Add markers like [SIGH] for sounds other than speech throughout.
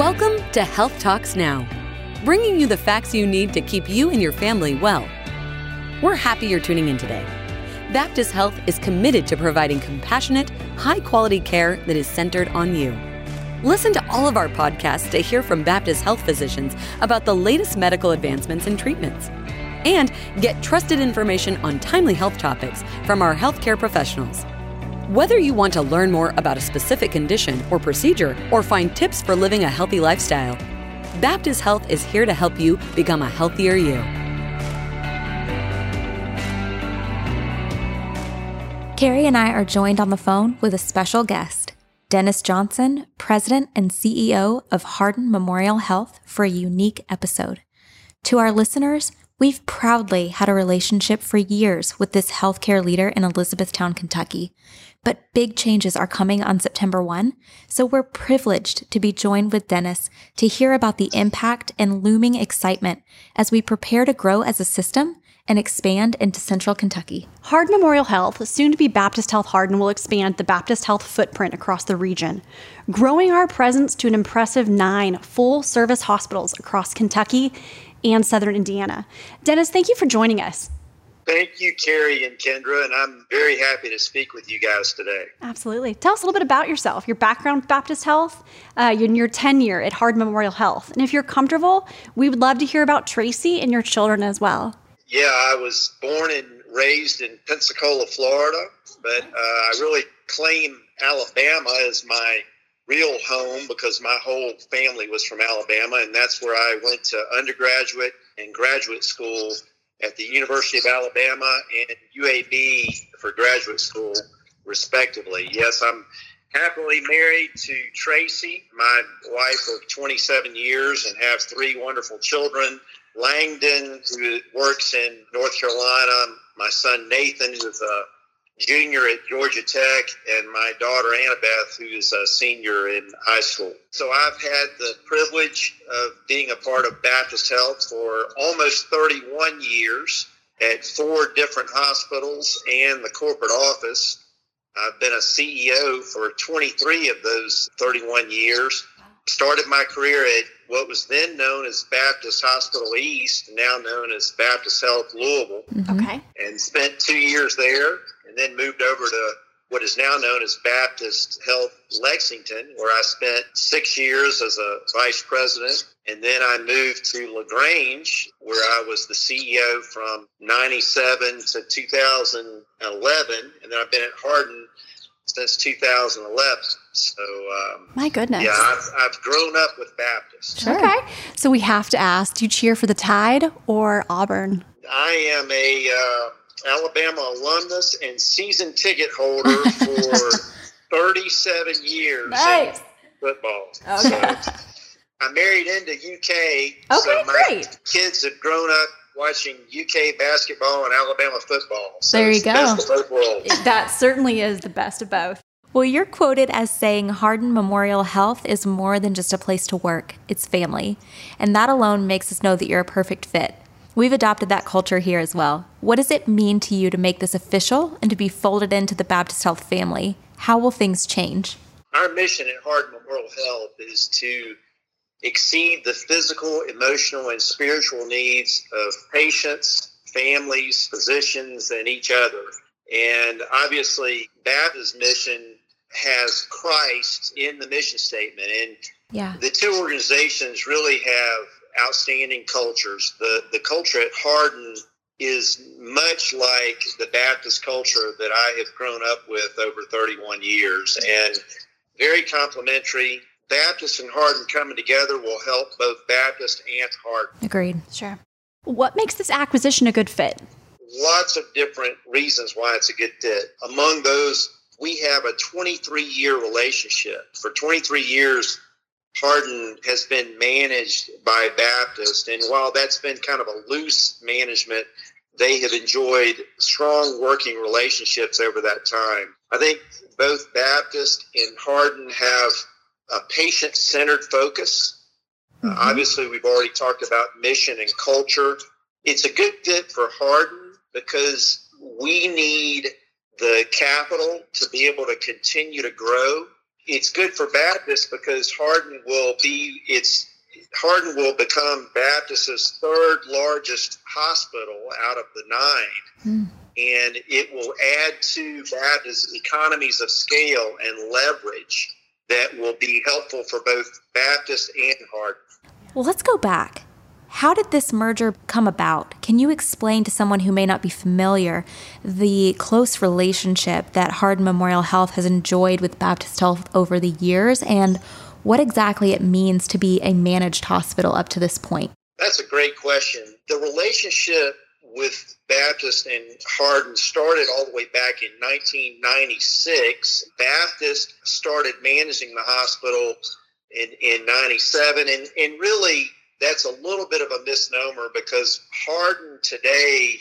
Welcome to Health Talks Now, bringing you the facts you need to keep you and your family well. We're happy you're tuning in today. Baptist Health is committed to providing compassionate, high quality care that is centered on you. Listen to all of our podcasts to hear from Baptist Health physicians about the latest medical advancements and treatments. And get trusted information on timely health topics from our healthcare professionals. Whether you want to learn more about a specific condition or procedure or find tips for living a healthy lifestyle, Baptist Health is here to help you become a healthier you. Carrie and I are joined on the phone with a special guest, Dennis Johnson, President and CEO of Hardin Memorial Health, for a unique episode. To our listeners, We've proudly had a relationship for years with this healthcare leader in Elizabethtown, Kentucky. But big changes are coming on September 1, so we're privileged to be joined with Dennis to hear about the impact and looming excitement as we prepare to grow as a system and expand into central Kentucky. Hardin Memorial Health, soon to be Baptist Health Hardin, will expand the Baptist Health footprint across the region, growing our presence to an impressive nine full service hospitals across Kentucky and Southern Indiana. Dennis, thank you for joining us. Thank you, Carrie and Kendra, and I'm very happy to speak with you guys today. Absolutely. Tell us a little bit about yourself, your background with Baptist Health, uh, your, your tenure at Hardin Memorial Health. And if you're comfortable, we would love to hear about Tracy and your children as well. Yeah, I was born and raised in Pensacola, Florida, but uh, I really claim Alabama as my real home because my whole family was from Alabama, and that's where I went to undergraduate and graduate school at the University of Alabama and UAB for graduate school, respectively. Yes, I'm happily married to Tracy, my wife of 27 years, and have three wonderful children. Langdon, who works in North Carolina, my son Nathan, who's a junior at Georgia Tech, and my daughter Annabeth, who is a senior in high school. So I've had the privilege of being a part of Baptist Health for almost 31 years at four different hospitals and the corporate office. I've been a CEO for 23 of those 31 years. Started my career at what was then known as Baptist Hospital East, now known as Baptist Health Louisville. Mm-hmm. Okay. And spent two years there and then moved over to what is now known as Baptist Health Lexington, where I spent six years as a vice president. And then I moved to LaGrange, where I was the CEO from 97 to 2011. And then I've been at Hardin since 2011. So, um, my goodness. Yeah, I've, I've grown up with Baptist. Sure. Okay. So we have to ask do you cheer for the Tide or Auburn? I am a. Uh, Alabama alumnus and season ticket holder for [LAUGHS] 37 years nice. in football. Okay. So I married into UK. Okay, so my great. kids have grown up watching UK basketball and Alabama football. So there you go. The best of both worlds. That certainly is the best of both. Well, you're quoted as saying Hardin Memorial Health is more than just a place to work, it's family. And that alone makes us know that you're a perfect fit. We've adopted that culture here as well. What does it mean to you to make this official and to be folded into the Baptist Health family? How will things change? Our mission at Hardin Memorial Health is to exceed the physical, emotional, and spiritual needs of patients, families, physicians, and each other. And obviously, Baptist's mission has Christ in the mission statement. And Yeah. the two organizations really have outstanding cultures. The the culture at Hardin is much like the Baptist culture that I have grown up with over 31 years and very complementary. Baptist and Hardin coming together will help both Baptist and Hardin. Agreed. Sure. What makes this acquisition a good fit? Lots of different reasons why it's a good fit. Among those, we have a 23 year relationship. For 23 years, Hardin has been managed by Baptist, and while that's been kind of a loose management, they have enjoyed strong working relationships over that time. I think both Baptist and Hardin have a patient centered focus. Uh, obviously, we've already talked about mission and culture. It's a good fit for Hardin because we need the capital to be able to continue to grow it's good for Baptist because Hardin will be it's Hardin will become Baptist's third largest hospital out of the nine. Mm. And it will add to Baptist's economies of scale and leverage that will be helpful for both Baptist and Hardin. Well, let's go back. How did this merger come about? Can you explain to someone who may not be familiar the close relationship that Hardin Memorial Health has enjoyed with Baptist Health over the years and what exactly it means to be a managed hospital up to this point? That's a great question. The relationship with Baptist and Hardin started all the way back in 1996. Baptist started managing the hospital in, in 97, and, and really that's a little bit of a misnomer because Hardin today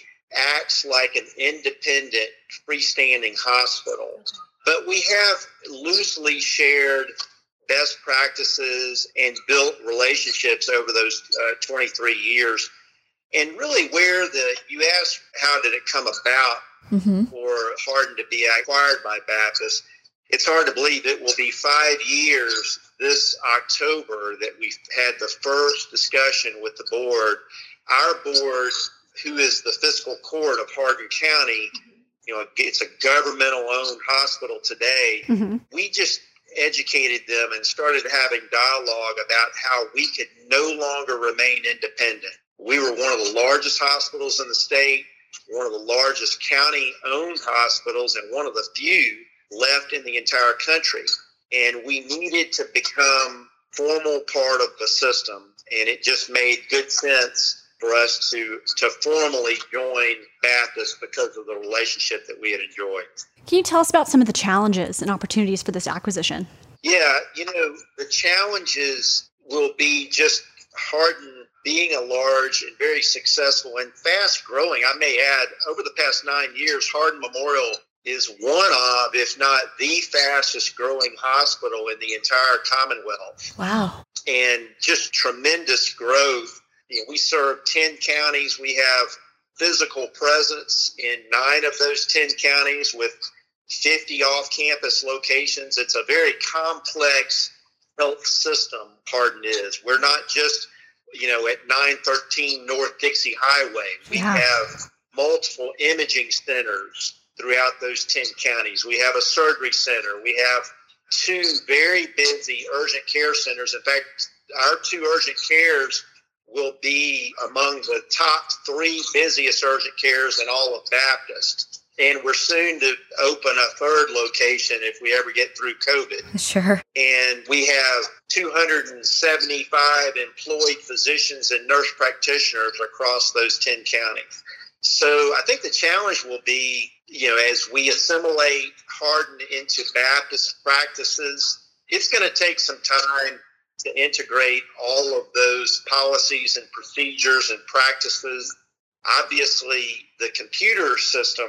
acts like an independent, freestanding hospital. But we have loosely shared best practices and built relationships over those uh, 23 years. And really, where the you asked, how did it come about mm-hmm. for Hardin to be acquired by Baptist? It's hard to believe it will be five years this October that we had the first discussion with the board. Our board, who is the fiscal court of Hardin County, you know, it's a governmental owned hospital today. Mm-hmm. We just educated them and started having dialogue about how we could no longer remain independent. We were one of the largest hospitals in the state, one of the largest county owned hospitals, and one of the few left in the entire country and we needed to become formal part of the system and it just made good sense for us to to formally join Baptist because of the relationship that we had enjoyed. Can you tell us about some of the challenges and opportunities for this acquisition? Yeah, you know, the challenges will be just Hardin being a large and very successful and fast growing. I may add, over the past nine years, Hardin Memorial is one of, if not the fastest growing hospital in the entire Commonwealth. Wow. And just tremendous growth. You know, we serve 10 counties. We have physical presence in nine of those 10 counties with 50 off campus locations. It's a very complex health system, Hardin is. We're not just, you know, at 913 North Dixie Highway. We yeah. have multiple imaging centers throughout those 10 counties. We have a surgery center. We have two very busy urgent care centers. In fact, our two urgent cares will be among the top three busiest urgent cares in all of Baptist. And we're soon to open a third location if we ever get through COVID. [LAUGHS] Sure. And we have 275 employed physicians and nurse practitioners across those 10 counties. So I think the challenge will be you know, as we assimilate Hardin into Baptist practices, it's going to take some time to integrate all of those policies and procedures and practices. Obviously, the computer system,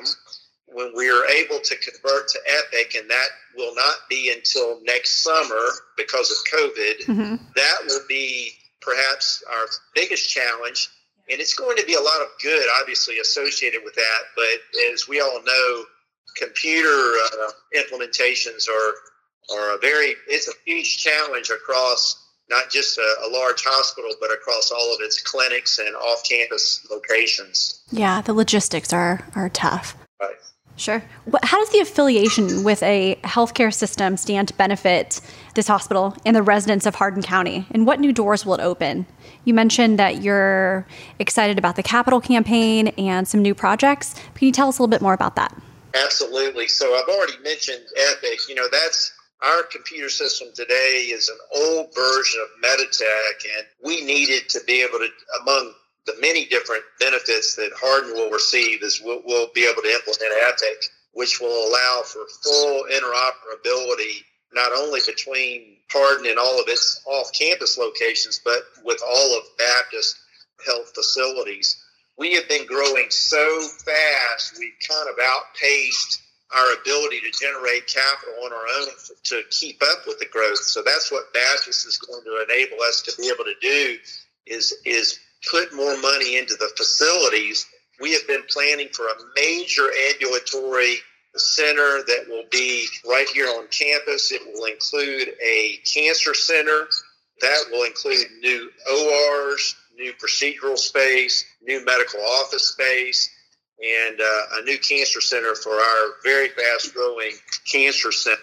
when we are able to convert to Epic, and that will not be until next summer because of COVID, mm-hmm. that will be perhaps our biggest challenge and it's going to be a lot of good, obviously, associated with that. But as we all know, computer uh, implementations are are a very it's a huge challenge across not just a, a, large hospital, but across all of its clinics and off-campus locations. Yeah, the logistics are are tough. Right. Sure. How does the affiliation with a healthcare system stand to benefit this hospital and the residents of Hardin County? And what new doors will it open? You mentioned that you're excited about the capital campaign and some new projects. Can you tell us a little bit more about that? Absolutely. So I've already mentioned Epic. You know, that's our computer system today is an old version of Meditech, and we needed to be able to, among the many different benefits that Hardin will receive, is we'll, we'll be able to implement Epic, which will allow for full interoperability not only between Hardin and all of its off campus locations, but with all of Baptist health facilities. We have been growing so fast, we've kind of outpaced our ability to generate capital on our own to keep up with the growth. So that's what Baptist is going to enable us to be able to do is is put more money into the facilities. We have been planning for a major ambulatory center that will be right here on campus. It will include a cancer center. That will include new ORs, new procedural space, new medical office space, and uh, a new cancer center for our very fast growing cancer center.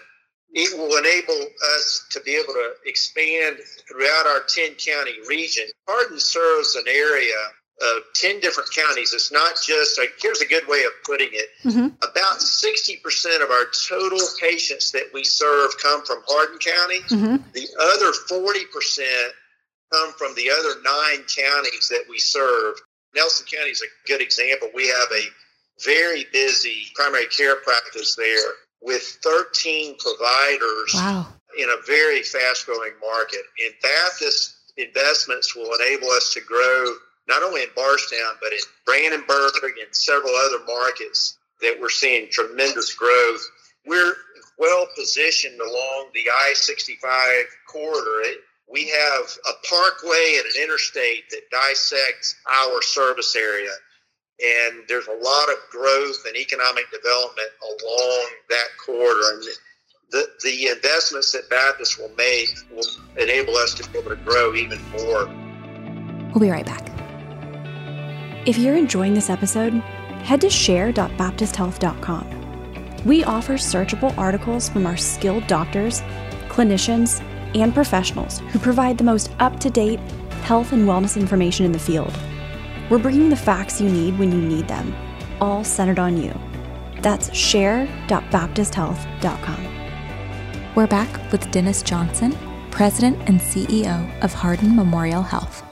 It will enable us to be able to expand throughout our 10 county region. Hardin serves an area of 10 different counties. It's not just, like, here's a good way of putting it. Mm-hmm. About 60% of our total patients that we serve come from Hardin County. Mm-hmm. The other 40% come from the other nine counties that we serve. Nelson County is a good example. We have a very busy primary care practice there with 13 providers wow. in a very fast growing market. And Baptist investments will enable us to grow not only in Bardstown, but in Brandenburg and several other markets that we're seeing tremendous growth. We're well positioned along the I 65 corridor. We have a parkway and an interstate that dissects our service area. And there's a lot of growth and economic development along that corridor. And the, the investments that Baptist will make will enable us to be able to grow even more. We'll be right back. If you're enjoying this episode, head to share.baptisthealth.com. We offer searchable articles from our skilled doctors, clinicians, and professionals who provide the most up to date health and wellness information in the field. We're bringing the facts you need when you need them, all centered on you. That's share.baptisthealth.com. We're back with Dennis Johnson, President and CEO of Hardin Memorial Health.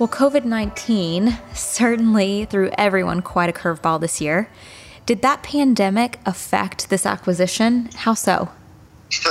Well, COVID 19 certainly threw everyone quite a curveball this year. Did that pandemic affect this acquisition? How so? [LAUGHS]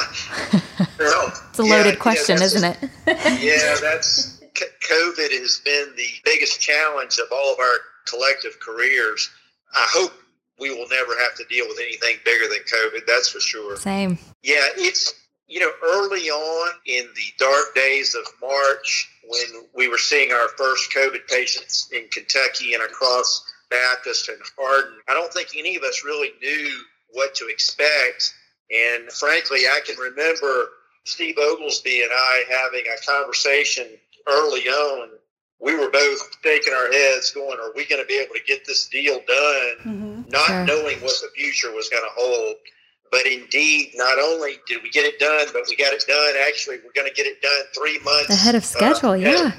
well, it's a loaded yeah, question, yeah, isn't it? yeah, that's COVID has been the biggest challenge of all of our collective careers. I hope we will never have to deal with anything bigger than COVID. That's for sure. Same. Yeah, it's you know early on in the dark days of March when we were seeing our first COVID patients in Kentucky and across Baptist and Hardin, I don't think any of us really knew what to expect. And frankly, I can remember Steve Oglesby and I having a conversation early on. We were both shaking our heads, going, Are we going to be able to get this deal done? Mm-hmm. Not sure. knowing what the future was going to hold. But indeed, not only did we get it done, but we got it done. Actually, we're going to get it done three months ahead of schedule. Uh, yeah,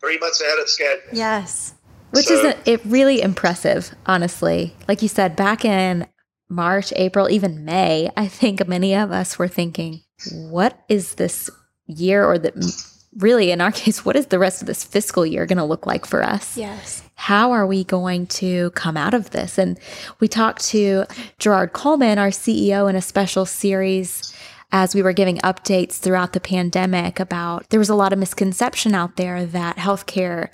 three months ahead of schedule. Yes, which so, is a, it really impressive, honestly. Like you said, back in March, April, even May, I think many of us were thinking, "What is this year?" Or that really, in our [LAUGHS] case, what is the rest of this fiscal year going to look like for us? Yes how are we going to come out of this? And we talked to Gerard Colman, our CEO, in a special series as we were giving updates throughout the pandemic about there was a lot of misconception out there that healthcare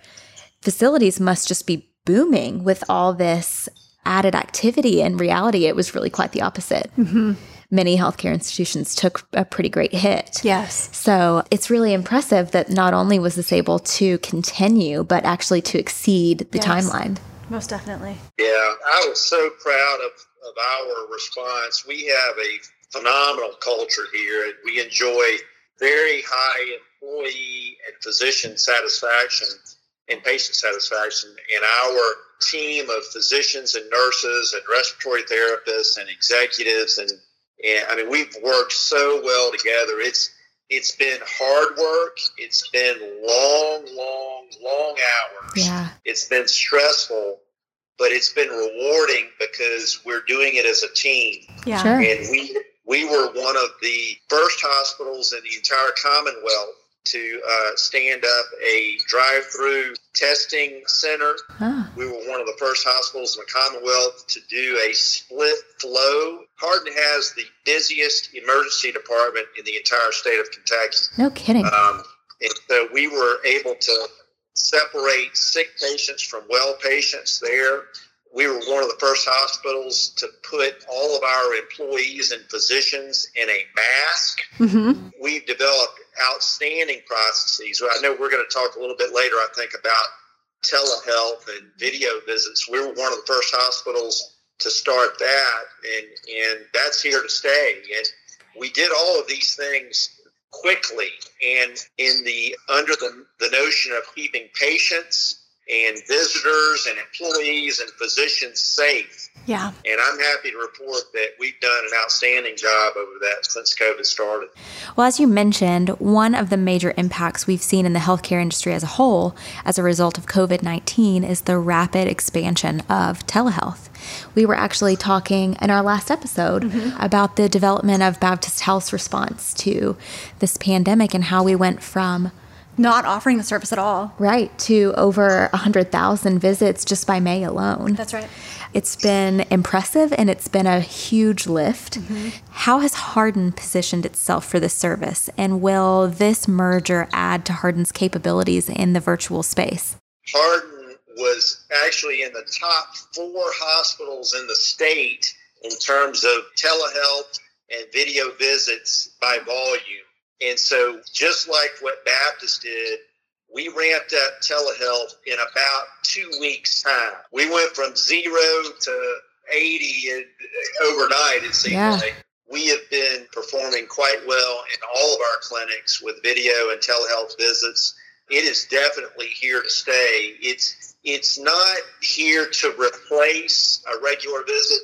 facilities must just be booming with all this added activity. In reality, it was really quite the opposite. Mm-hmm many healthcare institutions took a pretty great hit. Yes. So it's really impressive that not only was this able to continue, but actually to exceed the yes. timeline. Most definitely. Yeah, I was so proud of, of our response. We have a phenomenal culture here, and we enjoy very high employee and physician satisfaction and patient satisfaction. And our team of physicians and nurses and respiratory therapists and executives and and I mean, we've worked so well together. It's it's been hard work. It's been long, long, long hours. Yeah. It's been stressful, but it's been rewarding because we're doing it as a team. Yeah. Sure. And we we were one of the first hospitals in the entire Commonwealth to uh, stand up a drive-through testing center. Huh. We were one of the first hospitals in the Commonwealth to do a split flow. Hardin has the busiest emergency department in the entire state of Kentucky. No kidding. Um, and so we were able to separate sick patients from well patients there we were one of the first hospitals to put all of our employees and physicians in a mask. Mm-hmm. We've developed outstanding processes. I know we're going to talk a little bit later, I think, about telehealth and video visits. We were one of the first hospitals to start that, and and that's here to stay. And we did all of these things quickly and in the under the, the notion of keeping patients and visitors and employees and physicians safe. Yeah. And I'm happy to report that we've done an outstanding job over that since COVID started. Well, as you mentioned, one of the major impacts we've seen in the healthcare industry as a whole as a result of COVID 19 is the rapid expansion of telehealth. We were actually talking in our last episode mm-hmm. about the development of Baptist Health's response to this pandemic and how we went from not offering the service at all. Right, to over 100,000 visits just by May alone. That's right. It's been impressive and it's been a huge lift. Mm-hmm. How has Hardin positioned itself for this service? And will this merger add to Hardin's capabilities in the virtual space? Hardin was actually in the top four hospitals in the state in terms of telehealth and video visits by volume. And so, just like what Baptist did, we ramped up telehealth in about two weeks' time. We went from zero to 80 in, overnight, it seems yeah. like. We have been performing quite well in all of our clinics with video and telehealth visits. It is definitely here to stay. It's it's not here to replace a regular visit,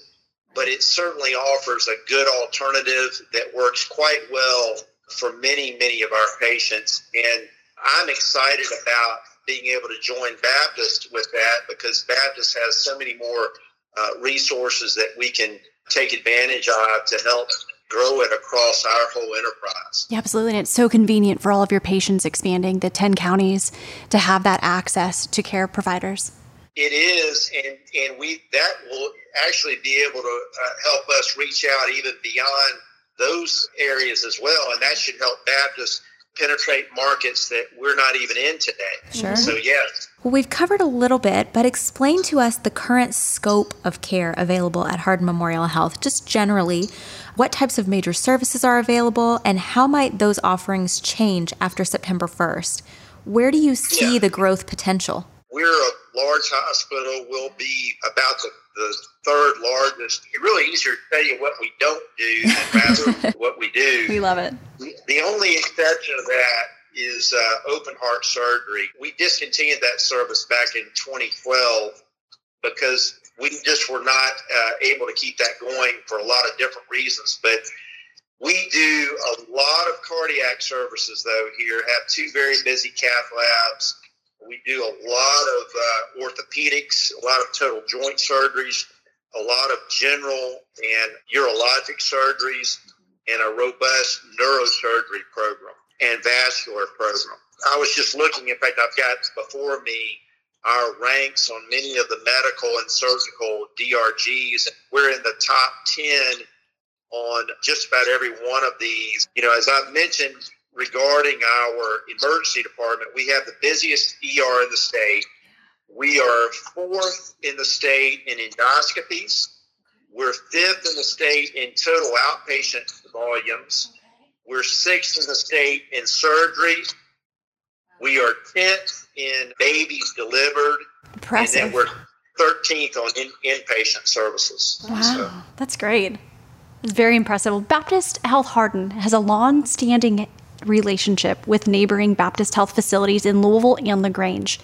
but it certainly offers a good alternative that works quite well for many, many of our patients. And I'm excited about being able to join Baptist with that because Baptist has so many more uh, resources that we can take advantage of to help grow it across our whole enterprise. Yeah, absolutely. And it's so convenient for all of your patients expanding the 10 counties to have that access to care providers. It is, and, and we that will actually be able to uh, help us reach out even beyond those areas as well, and that should help Baptists penetrate markets that we're not even in today. Sure. So, yes. Well, we've covered a little bit, but explain to us the current scope of care available at Hardin Memorial Health, just generally. What types of major services are available, and how might those offerings change after September 1st? Where do you see yeah. the growth potential? We're a large hospital. We'll be about the the third largest. It's really easier to tell you what we don't do than rather [LAUGHS] what we do. We love it. The only exception of that is uh, open heart surgery. We discontinued that service back in 2012 because we just were not uh, able to keep that going for a lot of different reasons. But we do a lot of cardiac services, though, here, have two very busy cath labs we do a lot of uh, orthopedics, a lot of total joint surgeries, a lot of general and urologic surgeries, and a robust neurosurgery program and vascular program. I was just looking, in fact, I've got before me our ranks on many of the medical and surgical DRGs. We're in the top 10 on just about every one of these. You know, as I've mentioned, regarding our emergency department. We have the busiest ER in the state. We are fourth in the state in endoscopies. We're fifth in the state in total outpatient volumes. We're sixth in the state in surgery. We are 10th in babies delivered. Impressive. And then we're 13th on in, inpatient services. Wow, so. that's great. It's very impressive. Baptist Health Hardin has a long-standing relationship with neighboring Baptist health facilities in Louisville and LaGrange.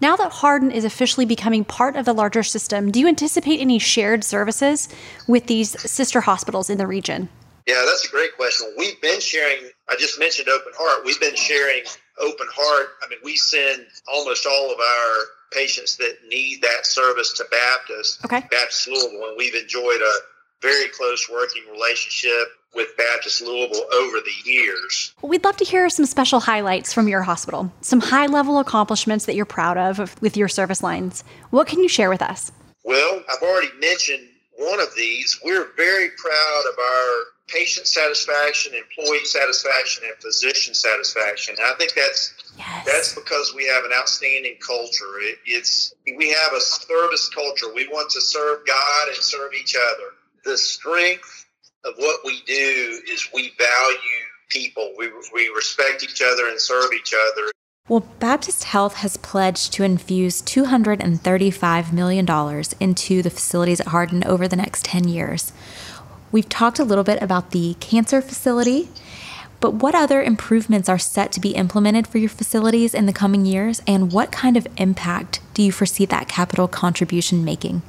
Now that Hardin is officially becoming part of the larger system, do you anticipate any shared services with these sister hospitals in the region? Yeah, that's a great question. We've been sharing, I just mentioned Open Heart. We've been sharing Open Heart. I mean, we send almost all of our patients that need that service to Baptist, okay. Baptist Louisville, and we've enjoyed a very close working relationship with Baptist Louisville over the years. We'd love to hear some special highlights from your hospital, some high level accomplishments that you're proud of with your service lines. What can you share with us? Well, I've already mentioned one of these. We're very proud of our patient satisfaction, employee satisfaction, and physician satisfaction. And I think that's yes. that's because we have an outstanding culture. It, it's we have a service culture. We want to serve God and serve each other. The strength of what we do is we value people. We, we respect each other and serve each other. Well, Baptist Health has pledged to infuse $235 million into the facilities at Hardin over the next 10 years. We've talked a little bit about the cancer facility, but what other improvements are set to be implemented for your facilities in the coming years, and what kind of impact do you foresee that capital contribution making?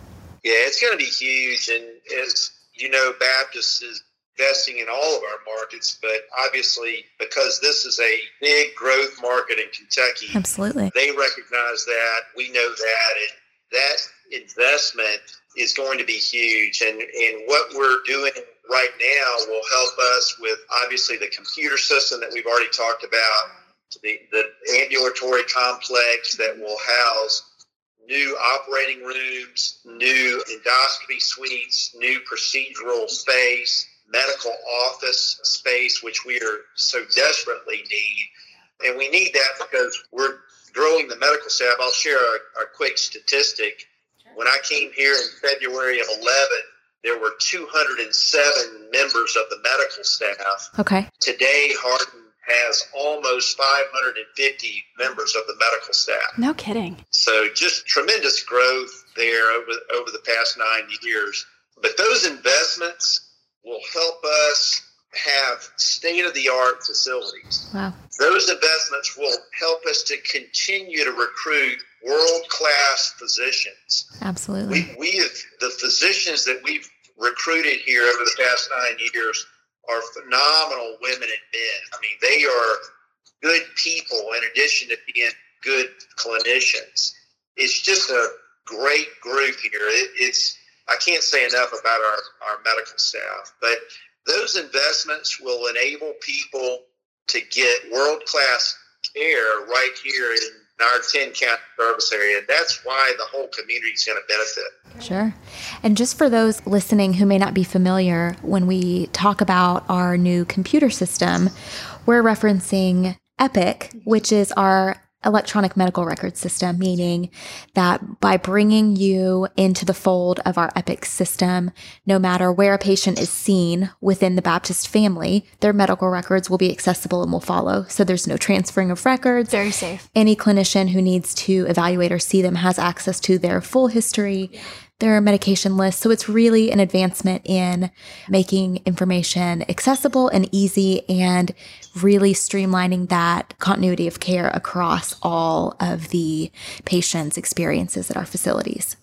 Yeah, it's going to be huge. And as you know, Baptist is investing in all of our markets, but obviously because this is a big growth market in Kentucky, absolutely, they recognize that. We know that, and that investment is going to be huge. And and what we're doing right now will help us with obviously the computer system that we've already talked about, the the ambulatory complex that will house new operating rooms, new endoscopy suites, new procedural space medical office space, which we are so desperately need. And we need that because we're growing the medical staff. I'll share a, a quick statistic. When I came here in February of 11, there were 207 members of the medical staff. Okay. Today, Hardin has almost 550 members of the medical staff. No kidding. So just tremendous growth there over over the past nine years. But those investments will help us have state of the art facilities. Wow. Those investments will help us to continue to recruit world class physicians. Absolutely. We, we have the physicians that we've recruited here over the past nine years are phenomenal women and men. I mean, they are good people in addition to being good clinicians. It's just a great group here. It, it's I can't say enough about our, our medical staff, but those investments will enable people to get world class care right here in our 10 county service area. And that's why the whole community is going to benefit. Sure. And just for those listening who may not be familiar, when we talk about our new computer system, we're referencing Epic, which is our electronic medical record system, meaning that by bringing you into the fold of our EPIC system, no matter where a patient is seen within the Baptist family, their medical records will be accessible and will follow. So there's no transferring of records. Very safe. Any clinician who needs to evaluate or see them has access to their full history, their medication list. So it's really an advancement in making information accessible and easy and really streamlining that continuity of care across all of the patients' experiences at our facilities.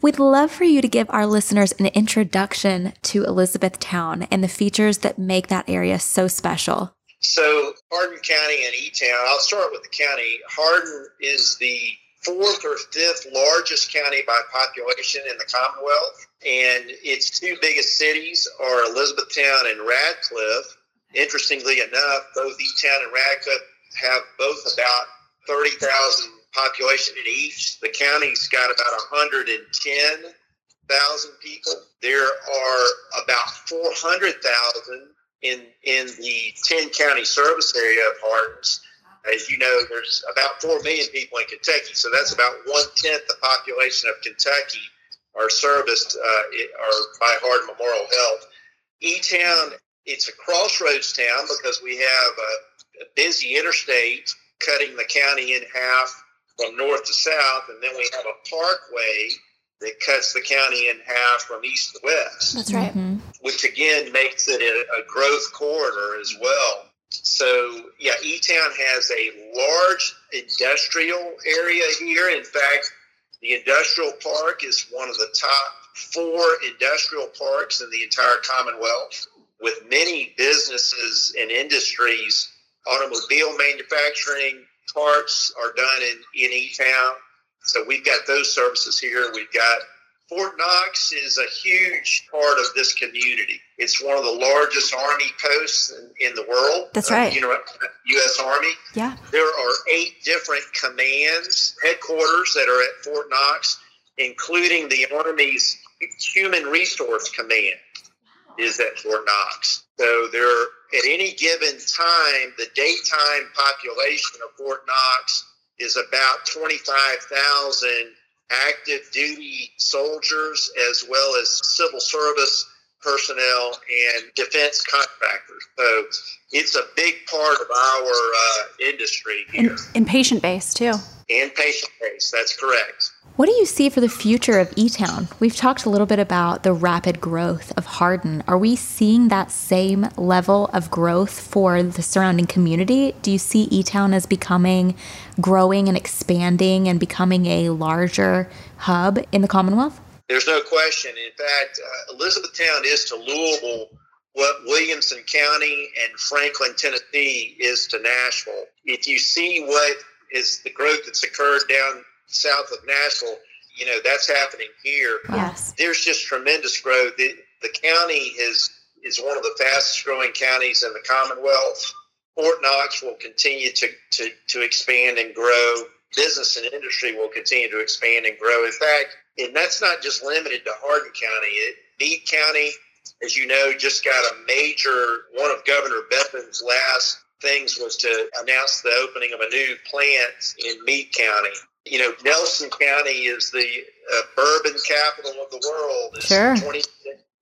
We'd love for you to give our listeners an introduction to Elizabethtown and the features that make that area so special. So, Hardin County and E Town, I'll start with the county. Hardin is the fourth or fifth largest county by population in the Commonwealth. And its two biggest cities are Elizabethtown and Radcliff. Interestingly enough, both E-Town and Radcliff have both about 30,000 population in each. The county's got about 110,000 people. There are about 400,000 in in the 10 county service area of Hardins as you know, there's about 4 million people in Kentucky, so that's about one tenth the population of Kentucky are serviced uh, are by Hardin Memorial Health. E Town, it's a crossroads town because we have a, a busy interstate cutting the county in half from north to south, and then we have a parkway that cuts the county in half from east to west. That's right. Mm-hmm. Which again makes it a, a growth corridor as well. So, yeah, E Town has a large industrial area here. In fact, the industrial park is one of the top four industrial parks in the entire Commonwealth, with many businesses and industries. Automobile manufacturing parts are done in, in E Town. So, we've got those services here. We've got Fort Knox is a huge part of this community. It's one of the largest Army posts in, in the world. That's right. Uh, you know, U.S. Army. Yeah. There are eight different commands, headquarters that are at Fort Knox, including the Army's Human Resource Command is at Fort Knox. So there, at any given time, the daytime population of Fort Knox is about 25,000 active duty soldiers as well as civil service personnel and defense contractors. So it's a big part of our uh, industry here. And, and patient base, too. And patient base, that's correct. What do you see for the future of eTown? We've talked a little bit about the rapid growth of Hardin. Are we seeing that same level of growth for the surrounding community? Do you see eTown as becoming, growing and expanding and becoming a larger hub in the Commonwealth? There's no question. In fact, uh, Elizabethtown is to Louisville what Williamson County and Franklin, Tennessee is to Nashville. If you see what is the growth that's occurred down south of Nashville, you know, that's happening here. Yes. There's just tremendous growth. The, the county is, is one of the fastest growing counties in the Commonwealth. Fort Knox will continue to, to, to expand and grow. Business and industry will continue to expand and grow. In fact, and that's not just limited to Hardin County. It, Meade County, as you know, just got a major, one of Governor Bevin's last things was to announce the opening of a new plant in Meade County you know, Nelson County is the uh, bourbon capital of the world. It's sure. 20,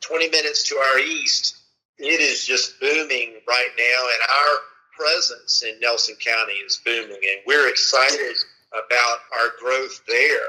20 minutes to our east. It is just booming right now, and our presence in Nelson County is booming, and we're excited about our growth there.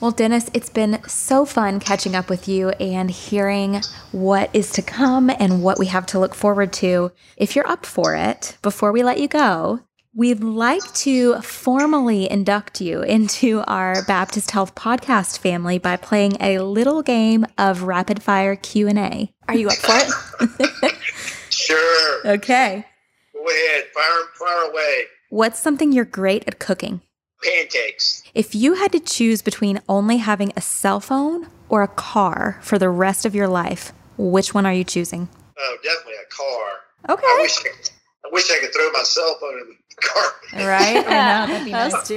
Well, Dennis, it's been so fun catching up with you and hearing what is to come and what we have to look forward to. If you're up for it, before we let you go, We'd like to formally induct you into our Baptist Health podcast family by playing a little game of rapid fire Q&A. Are you up for it? [LAUGHS] sure. Okay. Go ahead. Fire, fire away. What's something you're great at cooking? Pancakes. If you had to choose between only having a cell phone or a car for the rest of your life, which one are you choosing? Oh, definitely a car. Okay. I wish I, I wish I could throw my cell phone in the car. Right? I know. That'd be nice too.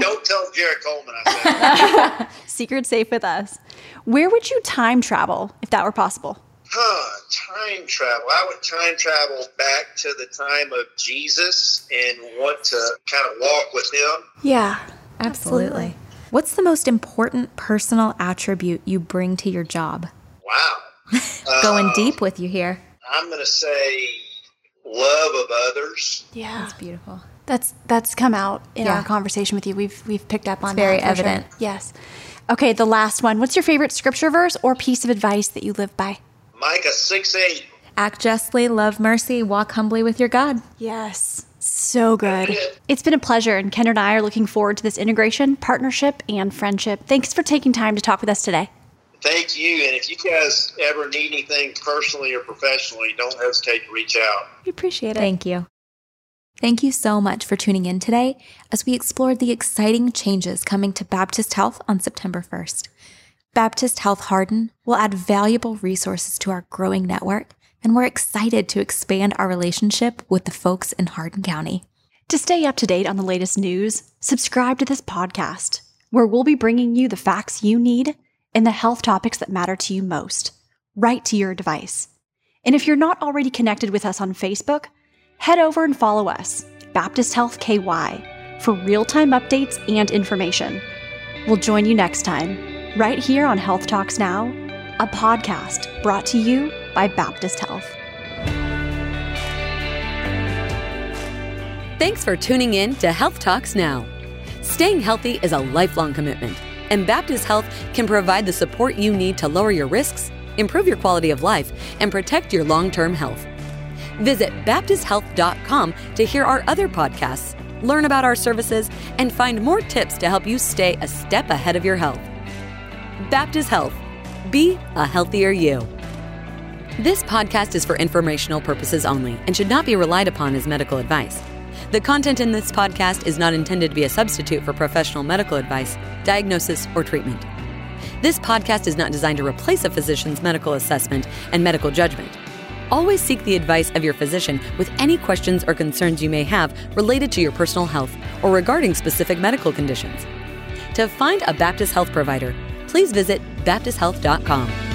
Don't tell Gerard Colman I said [LAUGHS] Secret safe with us. Where would you time travel if that were possible? Huh, time travel. I would time travel back to the time of Jesus and want to kind of walk with him. Yeah, absolutely. absolutely. What's the most important personal attribute you bring to your job? Wow. [LAUGHS] Going uh, deep with you here. I'm going to say love of others. Yeah, that's beautiful. That's that's come out in yeah. our conversation with you. We've we've picked up on it's very evident. Sure. Yes. Okay, the last one. What's your favorite scripture verse or piece of advice that you live by? Micah six eight. Act justly, love mercy, walk humbly with your God. Yes. So good. It's been a pleasure, and Ken and I are looking forward to this integration, partnership, and friendship. Thanks for taking time to talk with us today thank you. And if you guys ever need anything personally or professionally, don't hesitate to reach out. We appreciate it. Thank you. Thank you so much for tuning in today as we explored the exciting changes coming to Baptist Health on September 1st. Baptist Health Hardin will add valuable resources to our growing network, and we're excited to expand our relationship with the folks in Hardin County. To stay up to date on the latest news, subscribe to this podcast, where we'll be bringing you the facts you need and the health topics that matter to you most, right to your device. And if you're not already connected with us on Facebook, head over and follow us, Baptist Health KY, for real time updates and information. We'll join you next time, right here on Health Talks Now, a podcast brought to you by Baptist Health. Thanks for tuning in to Health Talks Now. Staying healthy is a lifelong commitment and Baptist Health can provide the support you need to lower your risks, improve your quality of life, and protect your long term health. Visit BaptistHealth.com to hear our other podcasts, learn about our services, and find more tips to help you stay a step ahead of your health. Baptist Health. Be a healthier you. This podcast is for informational purposes only and should not be relied upon as medical advice. The content in this podcast is not intended to be a substitute for professional medical advice, diagnosis, or treatment. This podcast is not designed to replace a physician's medical assessment and medical judgment. Always seek the advice of your physician with any questions or concerns you may have related to your personal health or regarding specific medical conditions. To find a Baptist Health provider, please visit baptisthealth.com.